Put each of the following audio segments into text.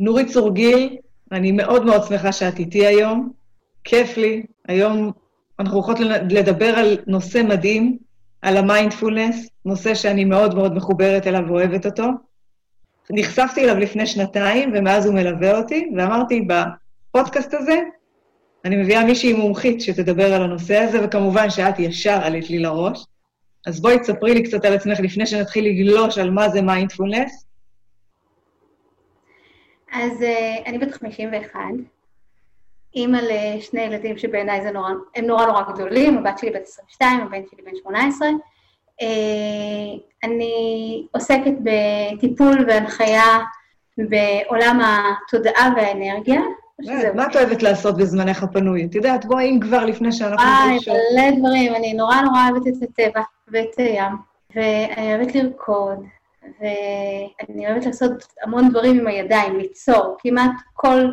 נורית צורגיל, אני מאוד מאוד שמחה שאת איתי היום. כיף לי. היום אנחנו הולכות לדבר על נושא מדהים, על המיינדפולנס, נושא שאני מאוד מאוד מחוברת אליו ואוהבת אותו. נחשפתי אליו לפני שנתיים, ומאז הוא מלווה אותי, ואמרתי, בפודקאסט הזה, אני מביאה מישהי מומחית שתדבר על הנושא הזה, וכמובן שאת ישר עלית לי לראש. אז בואי תספרי לי קצת על עצמך לפני שנתחיל לגלוש על מה זה מיינדפולנס. אז uh, אני בת 51, אימא לשני ילדים שבעיניי זה נורא, הם נורא נורא גדולים, הבת שלי בת 22, הבן שלי בן 18. Uh, אה, אני עוסקת בטיפול והנחיה בעולם התודעה והאנרגיה. מה את אוהבת לעשות בזמנך הפנוי? את יודעת, בואי, אם כבר לפני שאנחנו... וואי, מלא דברים. אני נורא נורא אוהבת את הטבע ואת הים, ואני אוהבת לרקוד, ואני אוהבת לעשות המון דברים עם הידיים, ליצור. כמעט כל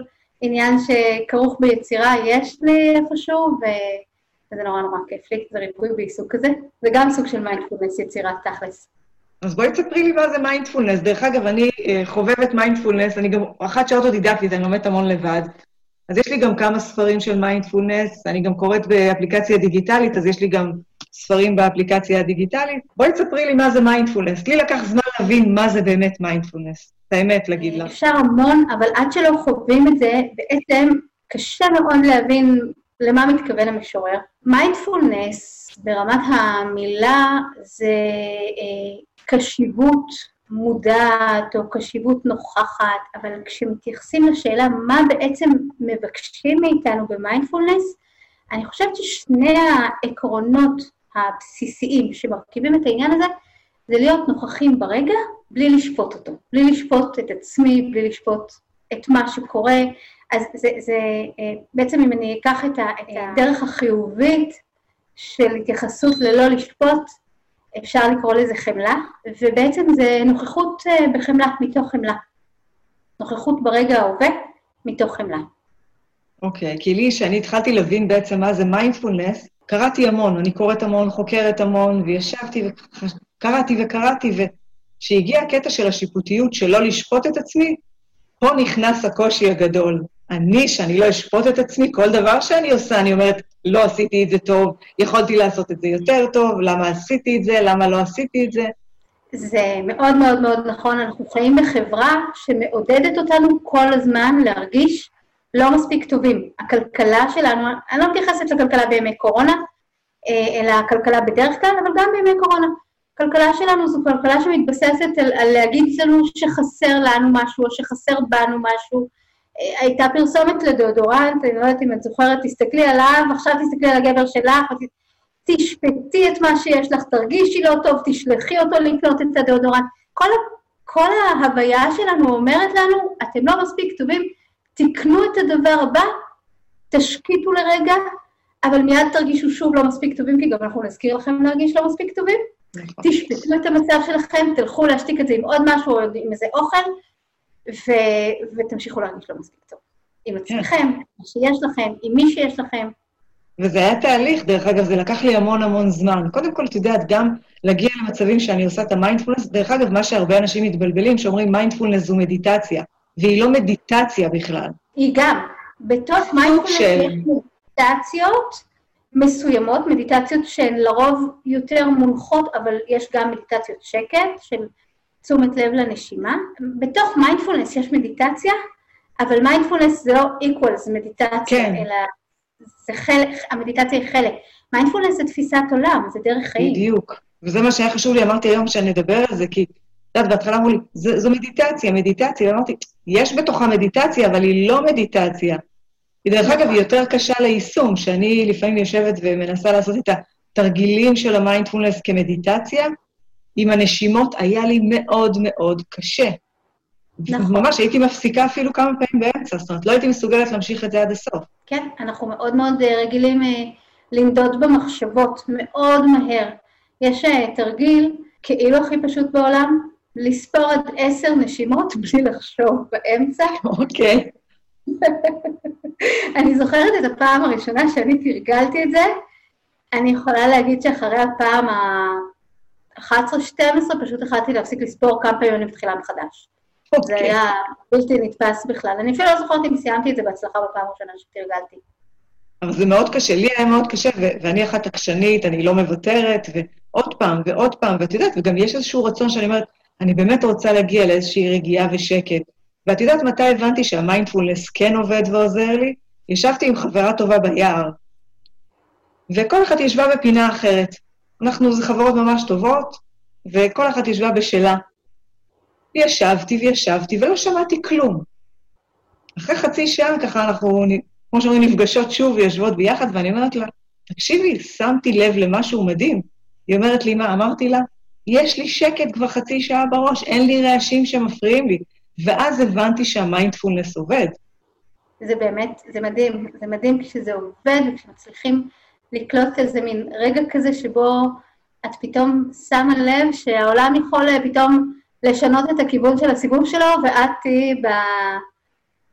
עניין שכרוך ביצירה יש לי איפשהו, וזה נורא נורא כיף לי, זה ריפוי בעיסוק כזה. זה גם סוג של מיינדפולנס, יצירה תכלס. אז בואי תספרי לי מה זה מיינדפולנס. דרך אגב, אני אה, חובבת מיינדפולנס, אני גם אחת שאוטודידקטית, אני לומדת המון לבד. אז יש לי גם כמה ספרים של מיינדפולנס, אני גם קוראת באפליקציה דיגיטלית, אז יש לי גם ספרים באפליקציה הדיגיטלית. בואי תספרי לי מה זה מיינדפולנס. לי לקח זמן להבין מה זה באמת מיינדפולנס. את האמת להגיד לך. אפשר המון, אבל עד שלא חווים את זה, בעצם קשה מאוד להבין למה מתכוון המשורר. מיינדפולנס, ברמת המילה, זה אה, קשיבות מודעת או קשיבות נוכחת, אבל כשמתייחסים לשאלה מה בעצם מבקשים מאיתנו במיינדפולנס, אני חושבת ששני העקרונות הבסיסיים שמרכיבים את העניין הזה, זה להיות נוכחים ברגע, בלי לשפוט אותו. בלי לשפוט את עצמי, בלי לשפוט את מה שקורה. אז זה, זה אה, בעצם אם אני אקח את הדרך החיובית של התייחסות ללא לשפוט, אפשר לקרוא לזה חמלה, ובעצם זה נוכחות אה, בחמלה, מתוך חמלה. נוכחות ברגע ההווה, מתוך חמלה. אוקיי, okay, כי לי, כשאני התחלתי להבין בעצם מה זה מיינדפולנס, קראתי המון, אני קוראת המון, חוקרת המון, וישבתי וקראתי וקראתי, וכשהגיע הקטע של השיפוטיות, של לא לשפוט את עצמי, פה נכנס הקושי הגדול. אני, שאני לא אשפוט את עצמי, כל דבר שאני עושה, אני אומרת, לא עשיתי את זה טוב, יכולתי לעשות את זה יותר טוב, למה עשיתי את זה, למה לא עשיתי את זה. זה מאוד מאוד מאוד נכון, אנחנו חיים בחברה שמעודדת אותנו כל הזמן להרגיש לא מספיק טובים. הכלכלה שלנו, אני לא מתייחסת לכלכלה בימי קורונה, אה, אלא הכלכלה בדרך כלל, אבל גם בימי קורונה. הכלכלה שלנו זו כלכלה שמתבססת על, על להגיד לנו שחסר לנו משהו, או שחסר בנו משהו, הייתה פרסומת לדאודורנט, אני לא יודעת אם את זוכרת, תסתכלי עליו, עכשיו תסתכלי על הגבר שלך, תשפטי את מה שיש לך, תרגישי לא טוב, תשלחי אותו לקנות את הדאודורנט. כל, כל ההוויה שלנו אומרת לנו, אתם לא מספיק טובים, תקנו את הדבר הבא, תשקיטו לרגע, אבל מיד תרגישו שוב לא מספיק טובים, כי גם אנחנו נזכיר לכם להרגיש לא מספיק טובים. נכון. תשפטו את המצב שלכם, תלכו להשתיק את זה עם עוד משהו או עם איזה אוכל, ו, ותמשיכו להרגיש לא מספיק טוב. עם כן. עצמכם, מה שיש לכם, עם מי שיש לכם. וזה היה תהליך, דרך אגב, זה לקח לי המון המון זמן. קודם כל, את יודעת, גם להגיע למצבים שאני עושה את המיינדפולנס, דרך אגב, מה שהרבה אנשים מתבלבלים, שאומרים מיינדפולנס זו מדיטציה, והיא לא מדיטציה בכלל. היא גם. בתוך מיינדפולנס של... יש מדיטציות מסוימות, מדיטציות שהן לרוב יותר מונחות, אבל יש גם מדיטציות שקט, של תשומת לב לנשימה. בתוך מיינדפולנס יש מדיטציה, אבל מיינדפולנס זה לא equal, זה מדיטציה, כן. אלא זה חלק, המדיטציה היא חלק. מיינדפולנס זה תפיסת עולם, זה דרך חיים. בדיוק. וזה מה שהיה חשוב לי, אמרתי היום שאני אדבר על זה, כי, יודעת, בהתחלה אמרו לי, זו מדיטציה, מדיטציה, ואמרתי, יש בתוכה מדיטציה, אבל היא לא מדיטציה. היא, דרך אגב, היא יותר קשה ליישום, שאני לפעמים יושבת ומנסה לעשות את התרגילים של המיינדפולנס כמדיטציה, עם הנשימות היה לי מאוד מאוד קשה. נכון. ממש הייתי מפסיקה אפילו כמה פעמים באמצע, זאת אומרת, לא הייתי מסוגלת להמשיך את זה עד הסוף. כן, אנחנו מאוד מאוד אה, רגילים אה, לנדוד במחשבות, מאוד מהר. יש אה, תרגיל, כאילו הכי פשוט בעולם, לספור עד עשר נשימות בלי לחשוב באמצע. אוקיי. אני זוכרת את הפעם הראשונה שאני תרגלתי את זה, אני יכולה להגיד שאחרי הפעם ה... 11-12, פשוט החלטתי להפסיק לספור כמה פעמים אני מתחילה מחדש. Okay. זה אוקיי. היה בלתי נתפס בכלל. אני אפילו לא זוכרת אם סיימתי את זה בהצלחה בפעם הראשונה שתרגלתי. אבל זה מאוד קשה, לי היה מאוד קשה, ו- ואני אחת עקשנית, אני לא מוותרת, ועוד פעם ועוד פעם, ואת יודעת, וגם יש איזשהו רצון שאני אומרת, אני באמת רוצה להגיע לאיזושהי רגיעה ושקט. ואת יודעת מתי הבנתי שהמיינדפולנס כן עובד ועוזר לי? ישבתי עם חברה טובה ביער, וכל אחת ישבה בפינה אחרת. אנחנו זה חברות ממש טובות, וכל אחת ישבה בשלה. וישבתי וישבתי ולא שמעתי כלום. אחרי חצי שעה ככה אנחנו, כמו שאומרים, נפגשות שוב ויושבות ביחד, ואני אומרת לה, תקשיבי, שמתי לב למשהו מדהים. היא אומרת לי, מה? אמרתי לה, יש לי שקט כבר חצי שעה בראש, אין לי רעשים שמפריעים לי. ואז הבנתי שהמיינדפולנס עובד. זה באמת, זה מדהים, זה מדהים כשזה עובד וכשמצליחים לקלוט איזה מין רגע כזה שבו את פתאום שמה לב שהעולם יכול אה, פתאום לשנות את הכיוון של הסיבוב שלו, ואת תהיי.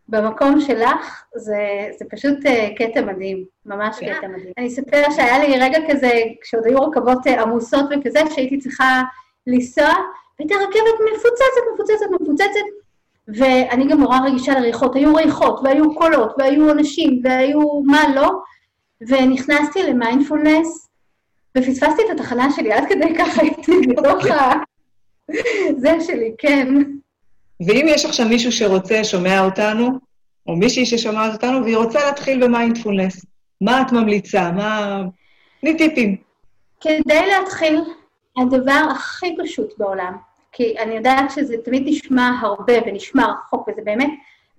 במקום שלך, זה, זה פשוט uh, קטע מדהים, ממש yeah. קטע מדהים. אני אספר שהיה לי רגע כזה, כשעוד היו רכבות uh, עמוסות וכזה, שהייתי צריכה לנסוע, והייתה רכבת מפוצצת, מפוצצת, מפוצצת, ואני גם נורא רגישה לריחות. היו ריחות, והיו קולות, והיו אנשים, והיו מה לא, ונכנסתי למיינדפולנס, ופספסתי את התחנה שלי, עד כדי ככה הייתי בתוך ה... זה שלי, כן. ואם יש עכשיו מישהו שרוצה, שומע אותנו, או מישהי ששומעת אותנו, והיא רוצה להתחיל במיינדפולנס, מה את ממליצה? מה... תני טיפים. כדי להתחיל, הדבר הכי פשוט בעולם, כי אני יודעת שזה תמיד נשמע הרבה ונשמע רחוק, וזה באמת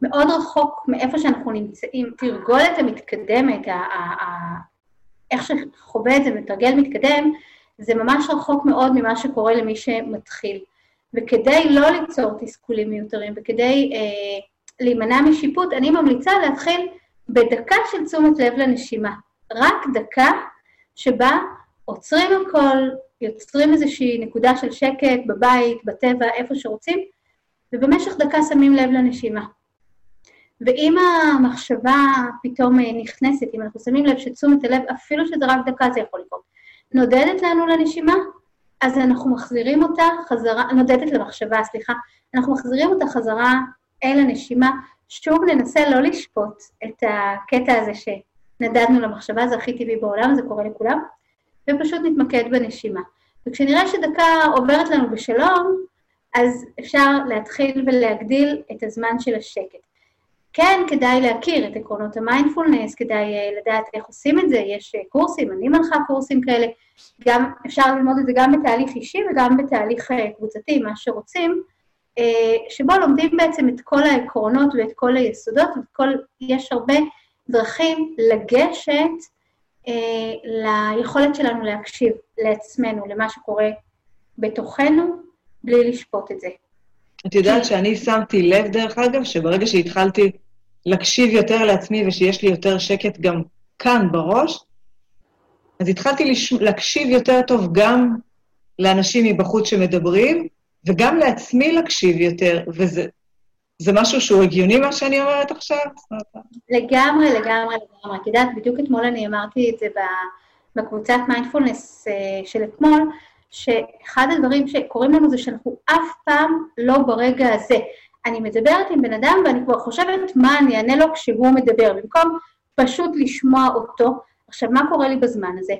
מאוד רחוק מאיפה שאנחנו נמצאים. תרגולת המתקדמת, איך שחווה את זה מתרגל מתקדם, זה ממש רחוק מאוד ממה שקורה למי שמתחיל. וכדי לא ליצור תסכולים מיותרים וכדי אה, להימנע משיפוט, אני ממליצה להתחיל בדקה של תשומת לב לנשימה. רק דקה שבה עוצרים הכל, יוצרים איזושהי נקודה של שקט בבית, בטבע, איפה שרוצים, ובמשך דקה שמים לב לנשימה. ואם המחשבה פתאום אה, נכנסת, אם אנחנו שמים לב שתשומת הלב, אפילו שזה רק דקה, זה יכול לקרות, נודדת לנו לנשימה, אז אנחנו מחזירים אותה חזרה, נודדת למחשבה, סליחה, אנחנו מחזירים אותה חזרה אל הנשימה. שוב ננסה לא לשפוט את הקטע הזה שנדדנו למחשבה, זה הכי טבעי בעולם, זה קורה לכולם, ופשוט נתמקד בנשימה. וכשנראה שדקה עוברת לנו בשלום, אז אפשר להתחיל ולהגדיל את הזמן של השקט. כן, כדאי להכיר את עקרונות המיינדפולנס, כדאי uh, לדעת איך עושים את זה, יש uh, קורסים, אני מנחה קורסים כאלה, גם אפשר ללמוד את זה גם בתהליך אישי וגם בתהליך uh, קבוצתי, מה שרוצים, שבו לומדים בעצם את כל העקרונות ואת כל היסודות, וכל, יש הרבה דרכים לגשת ליכולת שלנו להקשיב לעצמנו, למה שקורה בתוכנו, בלי לשפוט את זה. את יודעת שאני שמתי לב, דרך אגב, שברגע שהתחלתי להקשיב יותר לעצמי ושיש לי יותר שקט גם כאן בראש, אז התחלתי לש... להקשיב יותר טוב גם לאנשים מבחוץ שמדברים, וגם לעצמי להקשיב יותר, וזה זה משהו שהוא הגיוני, מה שאני אומרת עכשיו? לגמרי, לגמרי, לגמרי. את יודעת, בדיוק אתמול אני אמרתי את זה בקבוצת מיינדפולנס אה, של אתמול, שאחד הדברים שקורים לנו זה שאנחנו אף פעם לא ברגע הזה. אני מדברת עם בן אדם ואני כבר חושבת מה אני אענה לו כשהוא מדבר, במקום פשוט לשמוע אותו. עכשיו, מה קורה לי בזמן הזה?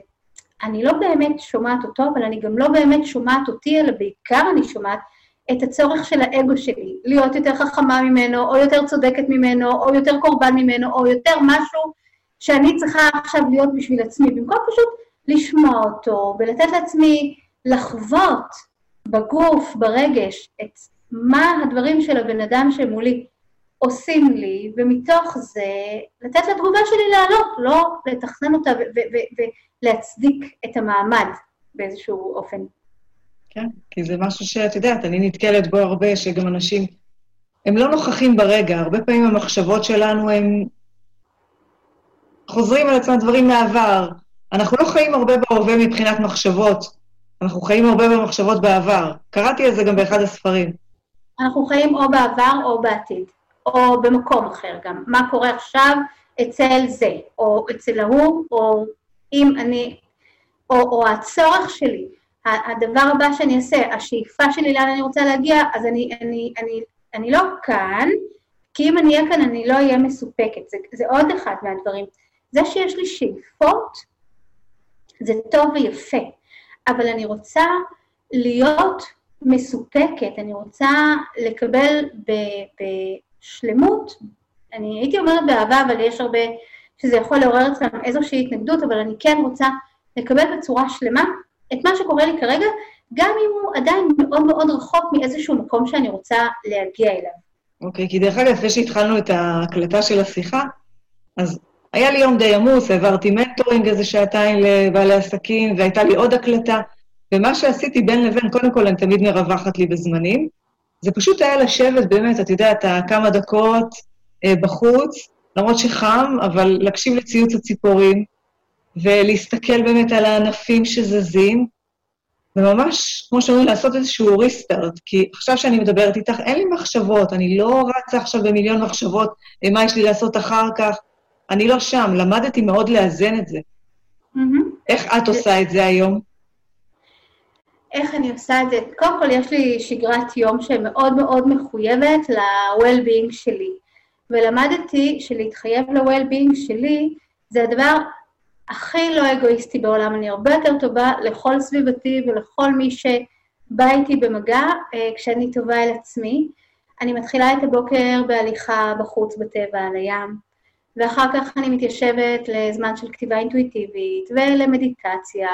אני לא באמת שומעת אותו, אבל אני גם לא באמת שומעת אותי, אלא בעיקר אני שומעת את הצורך של האגו שלי, להיות יותר חכמה ממנו, או יותר צודקת ממנו, או יותר קורבן ממנו, או יותר משהו שאני צריכה עכשיו להיות בשביל עצמי, במקום פשוט לשמוע אותו ולתת לעצמי לחוות בגוף, ברגש, את מה הדברים של הבן אדם שמולי עושים לי, ומתוך זה לתת לתגובה שלי לעלות, לא לתכנן אותה ולהצדיק את המעמד באיזשהו אופן. כן, כי זה משהו שאת יודעת, אני נתקלת בו הרבה, שגם אנשים, הם לא נוכחים ברגע, הרבה פעמים המחשבות שלנו הם חוזרים על עצמם דברים מהעבר. אנחנו לא חיים הרבה בהווה מבחינת מחשבות, אנחנו חיים הרבה במחשבות בעבר. קראתי על זה גם באחד הספרים. אנחנו חיים או בעבר או בעתיד, או במקום אחר גם. מה קורה עכשיו אצל זה, או אצל ההוא, או אם אני, או, או הצורך שלי. הדבר הבא שאני אעשה, השאיפה שלי לאן אני רוצה להגיע, אז אני, אני, אני אני לא כאן, כי אם אני אהיה כאן אני לא אהיה מסופקת. זה, זה עוד אחד מהדברים. זה שיש לי שאיפות, זה טוב ויפה, אבל אני רוצה להיות מסופקת, אני רוצה לקבל בשלמות, אני הייתי אומרת באהבה, אבל יש הרבה שזה יכול לעורר אצלם איזושהי התנגדות, אבל אני כן רוצה לקבל בצורה שלמה את מה שקורה לי כרגע, גם אם הוא עדיין מאוד מאוד רחוק מאיזשהו מקום שאני רוצה להגיע אליו. אוקיי, okay, כי דרך אגב, לפני שהתחלנו את ההקלטה של השיחה, אז היה לי יום די עמוס, העברתי מנטורינג איזה שעתיים לבעלי עסקים, והייתה לי עוד הקלטה, ומה שעשיתי בין לבין, קודם כל, אני תמיד מרווחת לי בזמנים, זה פשוט היה לשבת באמת, את יודעת, כמה דקות אה, בחוץ, למרות שחם, אבל להקשיב לציוץ הציפורים, ולהסתכל באמת על הענפים שזזים, וממש, כמו שאומרים, לעשות איזשהו ריסטארט, כי עכשיו שאני מדברת איתך, אין לי מחשבות, אני לא רצה עכשיו במיליון מחשבות, מה יש לי לעשות אחר כך, אני לא שם, למדתי מאוד לאזן את זה. Mm-hmm. איך את עושה את זה היום? איך אני עושה את זה? קודם כל, יש לי שגרת יום שמאוד מאוד מחויבת ל-well-being שלי. ולמדתי שלהתחייב ל-well-being שלי זה הדבר הכי לא אגואיסטי בעולם. אני הרבה יותר טובה לכל סביבתי ולכל מי שבא איתי במגע אה, כשאני טובה אל עצמי. אני מתחילה את הבוקר בהליכה בחוץ בטבע על הים, ואחר כך אני מתיישבת לזמן של כתיבה אינטואיטיבית ולמדיטציה,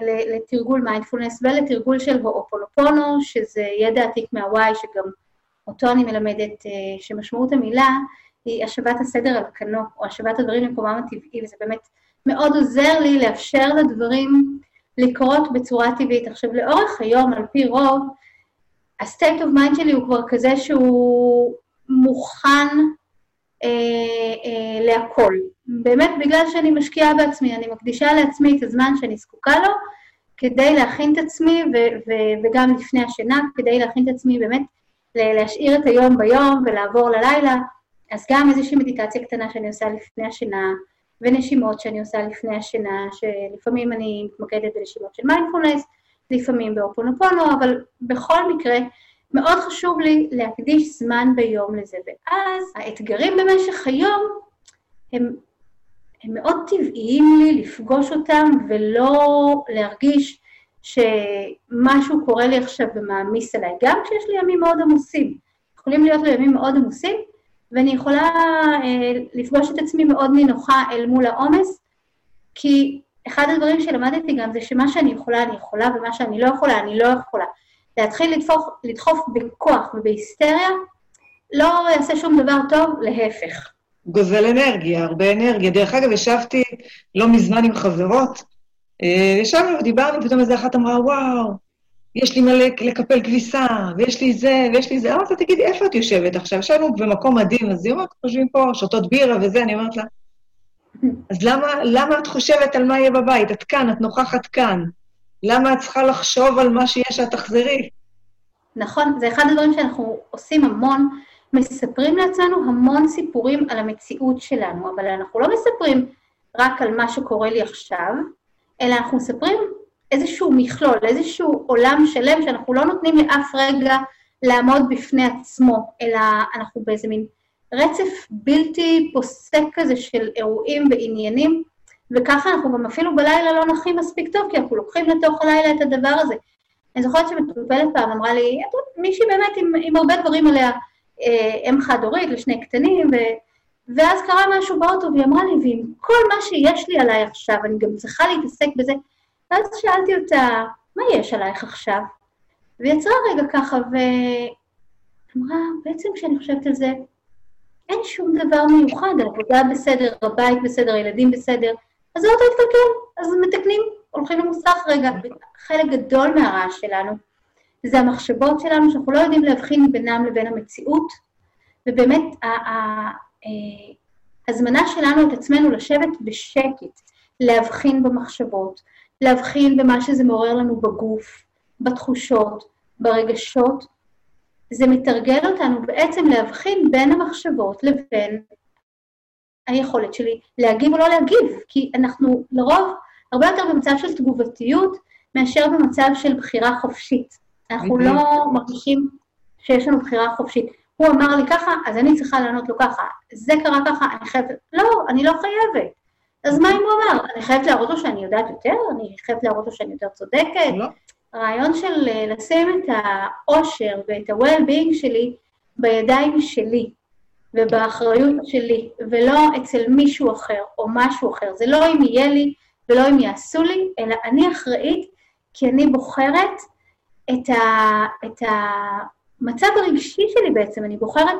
ולתרגול מיינדפולנס ולתרגול של הואופונופונו, שזה ידע עתיק מהוואי, שגם אותו אני מלמדת, אה, שמשמעות המילה היא השבת הסדר על כנו, או השבת הדברים למקומם הטבעי, וזה באמת מאוד עוזר לי לאפשר לדברים לקרות בצורה טבעית. עכשיו, לאורך היום, על פי רוב, ה-state of mind שלי הוא כבר כזה שהוא מוכן אה, אה, להכל. באמת, בגלל שאני משקיעה בעצמי, אני מקדישה לעצמי את הזמן שאני זקוקה לו, כדי להכין את עצמי, ו- ו- וגם לפני השינה, כדי להכין את עצמי באמת להשאיר את היום ביום ולעבור ללילה, אז גם איזושהי מדיטציה קטנה שאני עושה לפני השינה, ונשימות שאני עושה לפני השינה, שלפעמים אני מתמקדת בנשימות של מיינדפולנס, לפעמים באופונופונו, אבל בכל מקרה, מאוד חשוב לי להקדיש זמן ביום לזה. ואז האתגרים במשך היום הם, הם מאוד טבעיים לי לפגוש אותם ולא להרגיש שמשהו קורה לי עכשיו ומעמיס עליי, גם כשיש לי ימים מאוד עמוסים. יכולים להיות לי ימים מאוד עמוסים, ואני יכולה אה, לפגוש את עצמי מאוד נינוחה אל מול העומס, כי אחד הדברים שלמדתי גם זה שמה שאני יכולה, אני יכולה, ומה שאני לא יכולה, אני לא יכולה. להתחיל לדחוף, לדחוף בכוח ובהיסטריה, לא יעשה שום דבר טוב, להפך. גוזל אנרגיה, הרבה אנרגיה. דרך אגב, ישבתי לא מזמן עם חברות, אה, ישבנו ודיברנו, פתאום איזה אחת אמרה, וואו, יש לי מלא לקפל כביסה, ויש לי זה, ויש לי זה. אמרתי לה, תגידי, איפה את יושבת עכשיו? ישבנו במקום מדהים, אז היא אומרת, חושבים פה, שותות בירה וזה, אני אומרת לה, אז למה, למה את חושבת על מה יהיה בבית? את כאן, את נוכחת כאן. למה את צריכה לחשוב על מה שיש שאת תחזרי? נכון, זה אחד הדברים שאנחנו עושים המון, מספרים לעצמנו המון סיפורים על המציאות שלנו, אבל אנחנו לא מספרים רק על מה שקורה לי עכשיו, אלא אנחנו מספרים איזשהו מכלול, איזשהו עולם שלם שאנחנו לא נותנים לאף רגע לעמוד בפני עצמו, אלא אנחנו באיזה מין רצף בלתי פוסק כזה של אירועים ועניינים, וככה אנחנו גם אפילו בלילה לא נחים מספיק טוב, כי אנחנו לוקחים לתוך הלילה את הדבר הזה. אני זוכרת שמטופלת פעם אמרה לי, מישהי באמת עם, עם הרבה דברים עליה, אם חד-הורית לשני קטנים, ו... ואז קרה משהו באוטו, והיא אמרה לי, ועם כל מה שיש לי עליי עכשיו, אני גם צריכה להתעסק בזה. ואז שאלתי אותה, מה יש עלייך עכשיו? והיא יצרה רגע ככה, ואמרה, בעצם כשאני חושבת על זה, אין שום דבר מיוחד, העבודה בסדר, הבית בסדר, הילדים בסדר, אז האוטו התקלקל, אז מתקנים, הולכים למוסך רגע. חלק גדול מהרעש שלנו זה המחשבות שלנו, שאנחנו לא יודעים להבחין בינם לבין המציאות, ובאמת, אה, הזמנה שלנו את עצמנו לשבת בשקט, להבחין במחשבות, להבחין במה שזה מעורר לנו בגוף, בתחושות, ברגשות, זה מתרגל אותנו בעצם להבחין בין המחשבות לבין היכולת שלי להגיב או לא להגיב, כי אנחנו לרוב הרבה יותר במצב של תגובתיות מאשר במצב של בחירה חופשית. אנחנו לא מרגישים שיש לנו בחירה חופשית. הוא אמר לי ככה, אז אני צריכה לענות לו ככה. זה קרה ככה, אני חייבת... לא, אני לא חייבת. אז מה אם הוא אמר? אני חייבת להראות לו שאני יודעת יותר? אני חייבת להראות לו שאני יותר צודקת? לא. הרעיון של אה, לשים את האושר ואת ה-well-being שלי בידיים שלי ובאחריות שלי, ולא אצל מישהו אחר או משהו אחר. זה לא אם יהיה לי ולא אם יעשו לי, אלא אני אחראית כי אני בוחרת את, ה, את המצב הרגשי שלי בעצם, אני בוחרת,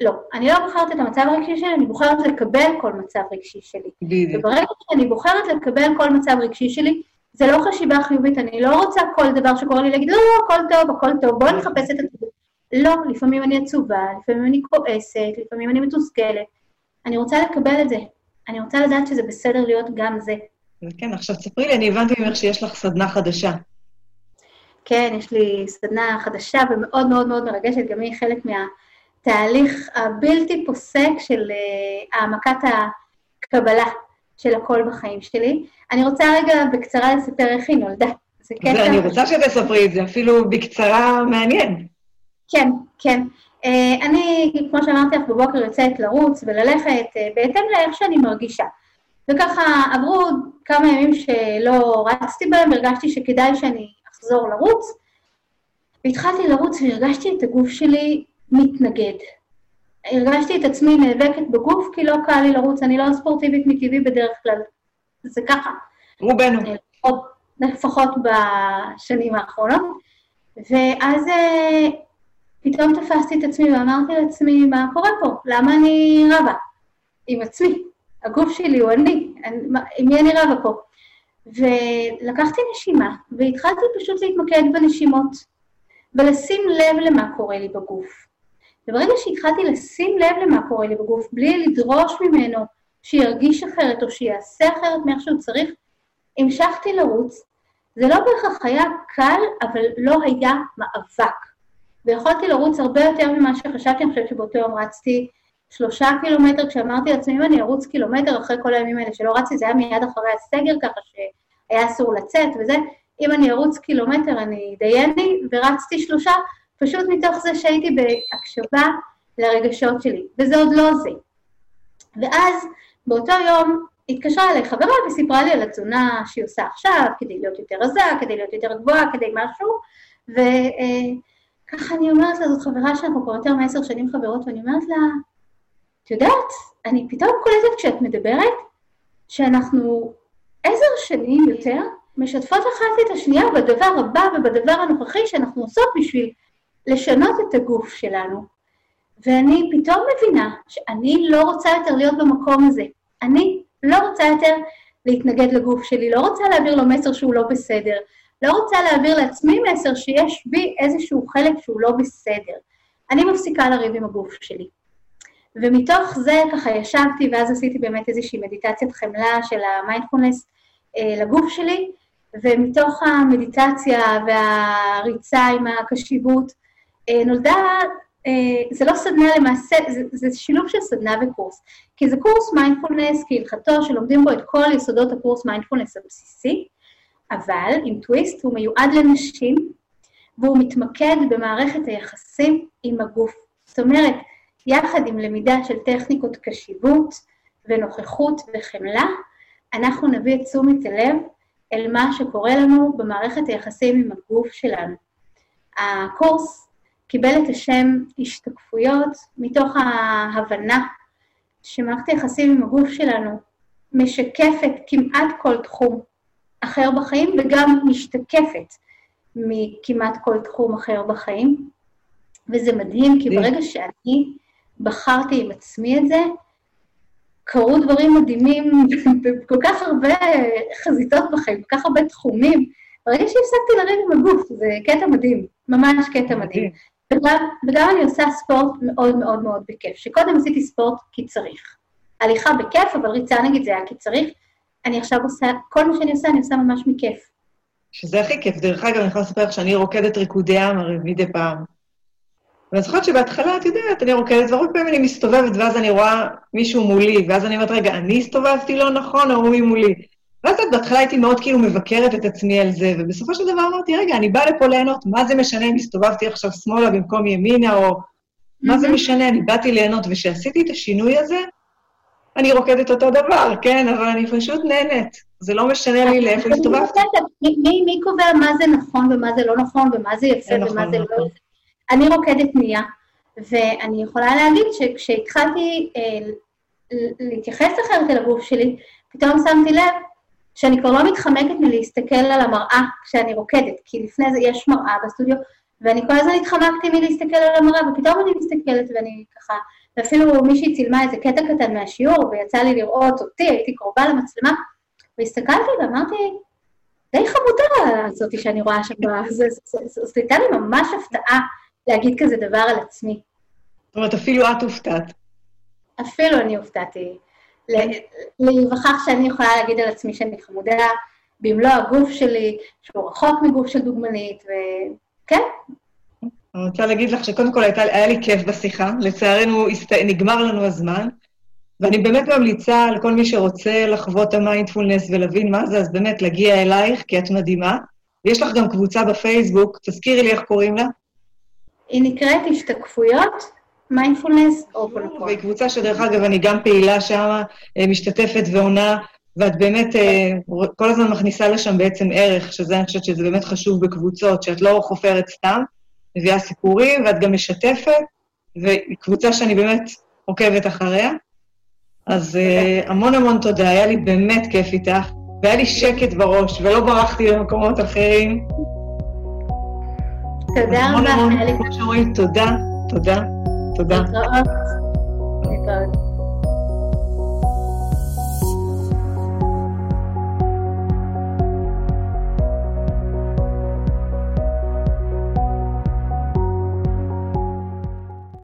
לא, אני לא בוחרת את המצב הרגשי שלי, אני בוחרת לקבל כל מצב רגשי שלי. בדיוק. וברגע שאני בוחרת לקבל כל מצב רגשי שלי, זה לא חשיבה חיובית, אני לא רוצה כל דבר שקורה לי להגיד, לא, לא, הכל טוב, הכל טוב, בואי נחפש את הטוב. לא, לפעמים אני עצובה, לפעמים אני כועסת, לפעמים אני מתוסכלת. אני רוצה לקבל את זה. אני רוצה לדעת שזה בסדר להיות גם זה. כן, עכשיו תספרי לי, אני הבנתי ממך שיש לך סדנה חדשה. כן, יש לי סדנה חדשה ומאוד מאוד מאוד מרגשת, גם היא חלק מהתהליך הבלתי פוסק של uh, העמקת הקבלה של הכל בחיים שלי. אני רוצה רגע בקצרה לספר איך היא נולדה. זה קטע... ואני רוצה שתספרי את זה, אפילו בקצרה מעניין. כן, כן. Uh, אני, כמו שאמרתי לך, בבוקר יוצאת לרוץ וללכת uh, בהתאם לאיך שאני מרגישה. וככה עברו כמה ימים שלא רצתי בהם, הרגשתי שכדאי שאני אחזור לרוץ, והתחלתי לרוץ והרגשתי את הגוף שלי מתנגד. הרגשתי את עצמי נאבקת בגוף, כי לא קל לי לרוץ, אני לא ספורטיבית מטבעי בדרך כלל. זה ככה. רובנו. לפחות, לפחות בשנים האחרונות. ואז אה, פתאום תפסתי את עצמי ואמרתי לעצמי, מה קורה פה? למה אני רבה? עם עצמי. הגוף שלי הוא אני, אני עם מי אני רבה פה? ולקחתי נשימה, והתחלתי פשוט להתמקד בנשימות, ולשים לב למה קורה לי בגוף. וברגע שהתחלתי לשים לב למה קורה לי בגוף, בלי לדרוש ממנו שירגיש אחרת או שיעשה אחרת מאיך שהוא צריך, המשכתי לרוץ. זה לא בהכרח היה קל, אבל לא היה מאבק. ויכולתי לרוץ הרבה יותר ממה שחשבתי, אני חושבת שבאותו יום רצתי שלושה קילומטר, כשאמרתי לעצמי, אם אני ארוץ קילומטר אחרי כל הימים האלה שלא רצתי, זה היה מיד אחרי הסגר ככה שהיה אסור לצאת וזה, אם אני ארוץ קילומטר אני דייני, ורצתי שלושה, פשוט מתוך זה שהייתי בהקשבה לרגשות שלי, וזה עוד לא זה. ואז, באותו יום, התקשרה אליי חברה וסיפרה לי על התזונה שהיא עושה עכשיו, כדי להיות יותר רזה, כדי להיות יותר גבוהה, כדי משהו, וככה אני אומרת לה, זאת חברה שאנחנו כבר יותר מעשר שנים חברות, ואני אומרת לה, את יודעת, אני פתאום קולטת כשאת מדברת, שאנחנו עשר שנים יותר משתפות אחת את השנייה בדבר הבא ובדבר הנוכחי שאנחנו עושות בשביל לשנות את הגוף שלנו. ואני פתאום מבינה שאני לא רוצה יותר להיות במקום הזה. אני לא רוצה יותר להתנגד לגוף שלי, לא רוצה להעביר לו מסר שהוא לא בסדר, לא רוצה להעביר לעצמי מסר שיש בי איזשהו חלק שהוא לא בסדר. אני מפסיקה לריב עם הגוף שלי. ומתוך זה ככה ישבתי, ואז עשיתי באמת איזושהי מדיטציית חמלה של המיינדפולנס אה, לגוף שלי, ומתוך המדיטציה והריצה עם הקשיבות, אה, נולדה, אה, זה לא סדנה למעשה, זה, זה שילוב של סדנה וקורס. כי זה קורס מיינדפולנס כהלכתו, שלומדים בו את כל יסודות הקורס מיינדפולנס הבסיסי, אבל עם טוויסט הוא מיועד לנשים, והוא מתמקד במערכת היחסים עם הגוף. זאת אומרת, יחד עם למידה של טכניקות קשיבות ונוכחות וחמלה, אנחנו נביא את תשומת הלב אל מה שקורה לנו במערכת היחסים עם הגוף שלנו. הקורס קיבל את השם השתקפויות מתוך ההבנה שמערכת היחסים עם הגוף שלנו משקפת כמעט כל תחום אחר בחיים וגם משתקפת מכמעט כל תחום אחר בחיים. וזה מדהים, כי ברגע שאני בחרתי עם עצמי את זה, קרו דברים מדהימים בכל כך הרבה חזיתות בחיים, כל כך הרבה תחומים. ברגע שהפסקתי לריב עם הגוף, זה קטע מדהים, ממש קטע מדהים. וגם, וגם אני עושה ספורט מאוד מאוד מאוד בכיף, שקודם עשיתי ספורט כי צריך. הליכה בכיף, אבל ריצה נגיד זה היה כי צריך. אני עכשיו עושה, כל מה שאני עושה, אני עושה ממש מכיף. שזה הכי כיף. דרך אגב, אני יכולה לספר לך שאני רוקדת ריקודי עם הרי מדי פעם. ואני זוכרת שבהתחלה, את יודעת, אני רוקדת, והרבה פעמים אני מסתובבת, ואז אני רואה מישהו מולי, ואז אני אומרת, רגע, אני הסתובבתי לא נכון, או הוא מולי? ואז בהתחלה הייתי מאוד כאילו מבקרת את עצמי על זה, ובסופו של דבר אמרתי, רגע, אני באה לפה ליהנות, מה זה משנה אם הסתובבתי עכשיו שמאלה במקום ימינה, או מה זה משנה, אני באתי ליהנות, וכשעשיתי את השינוי הזה, אני רוקדת אותו דבר, כן, אבל אני פשוט נהנית. זה לא משנה לי לאיפה הסתובבתי. מי, קובע מה זה נכון ומה זה לא נכון, ומה זה יפה ומה נכון, זה לא נכון. יפה? אני רוקדת נהיה, ואני יכולה להגיד שכשהתחלתי אה, להתייחס אחרת אל הגוף שלי, פתאום שמתי לב שאני כבר לא מתחמקת מלהסתכל על המראה כשאני רוקדת, כי לפני זה יש מראה בסטודיו, ואני כל הזמן התחמקתי מלהסתכל על המראה, ופתאום אני מסתכלת ואני ככה, ואפילו מישהי צילמה איזה קטע קטן מהשיעור, ויצא לי לראות אותי, הייתי קרובה למצלמה, והסתכלתי ואמרתי, די חמודה הזאתי שאני רואה שם, זאת הייתה לי ממש הפתעה להגיד כזה דבר על עצמי. זאת אומרת, אפילו את הופתעת. אפילו אני הופתעתי. להיווכח שאני יכולה להגיד על עצמי שאני חמודה במלוא הגוף שלי, שהוא רחוק מגוף של דוגמנית, וכן. אני רוצה להגיד לך שקודם כל הייתה, היה לי כיף בשיחה, לצערנו הסת... נגמר לנו הזמן, ואני באמת ממליצה לכל מי שרוצה לחוות את המיינדפולנס ולהבין מה זה, אז באמת להגיע אלייך, כי את מדהימה. ויש לך גם קבוצה בפייסבוק, תזכירי לי איך קוראים לה. היא נקראת השתקפויות מיינדפולנס או פולקון. והיא קבוצה שדרך אגב, אני גם פעילה שם, אה, משתתפת ועונה, ואת באמת אה, כל הזמן מכניסה לשם בעצם ערך, שזה, אני חושבת שזה באמת חשוב בקבוצות, שאת לא חופרת סתם, מביאה סיפורים, ואת גם משתפת, והיא קבוצה שאני באמת עוקבת אחריה. אז אה, המון המון תודה, היה לי באמת כיף איתך, והיה לי שקט בראש, ולא ברחתי למקומות אחרים. תודה רבה. המון המון, תודה, תודה. תודה.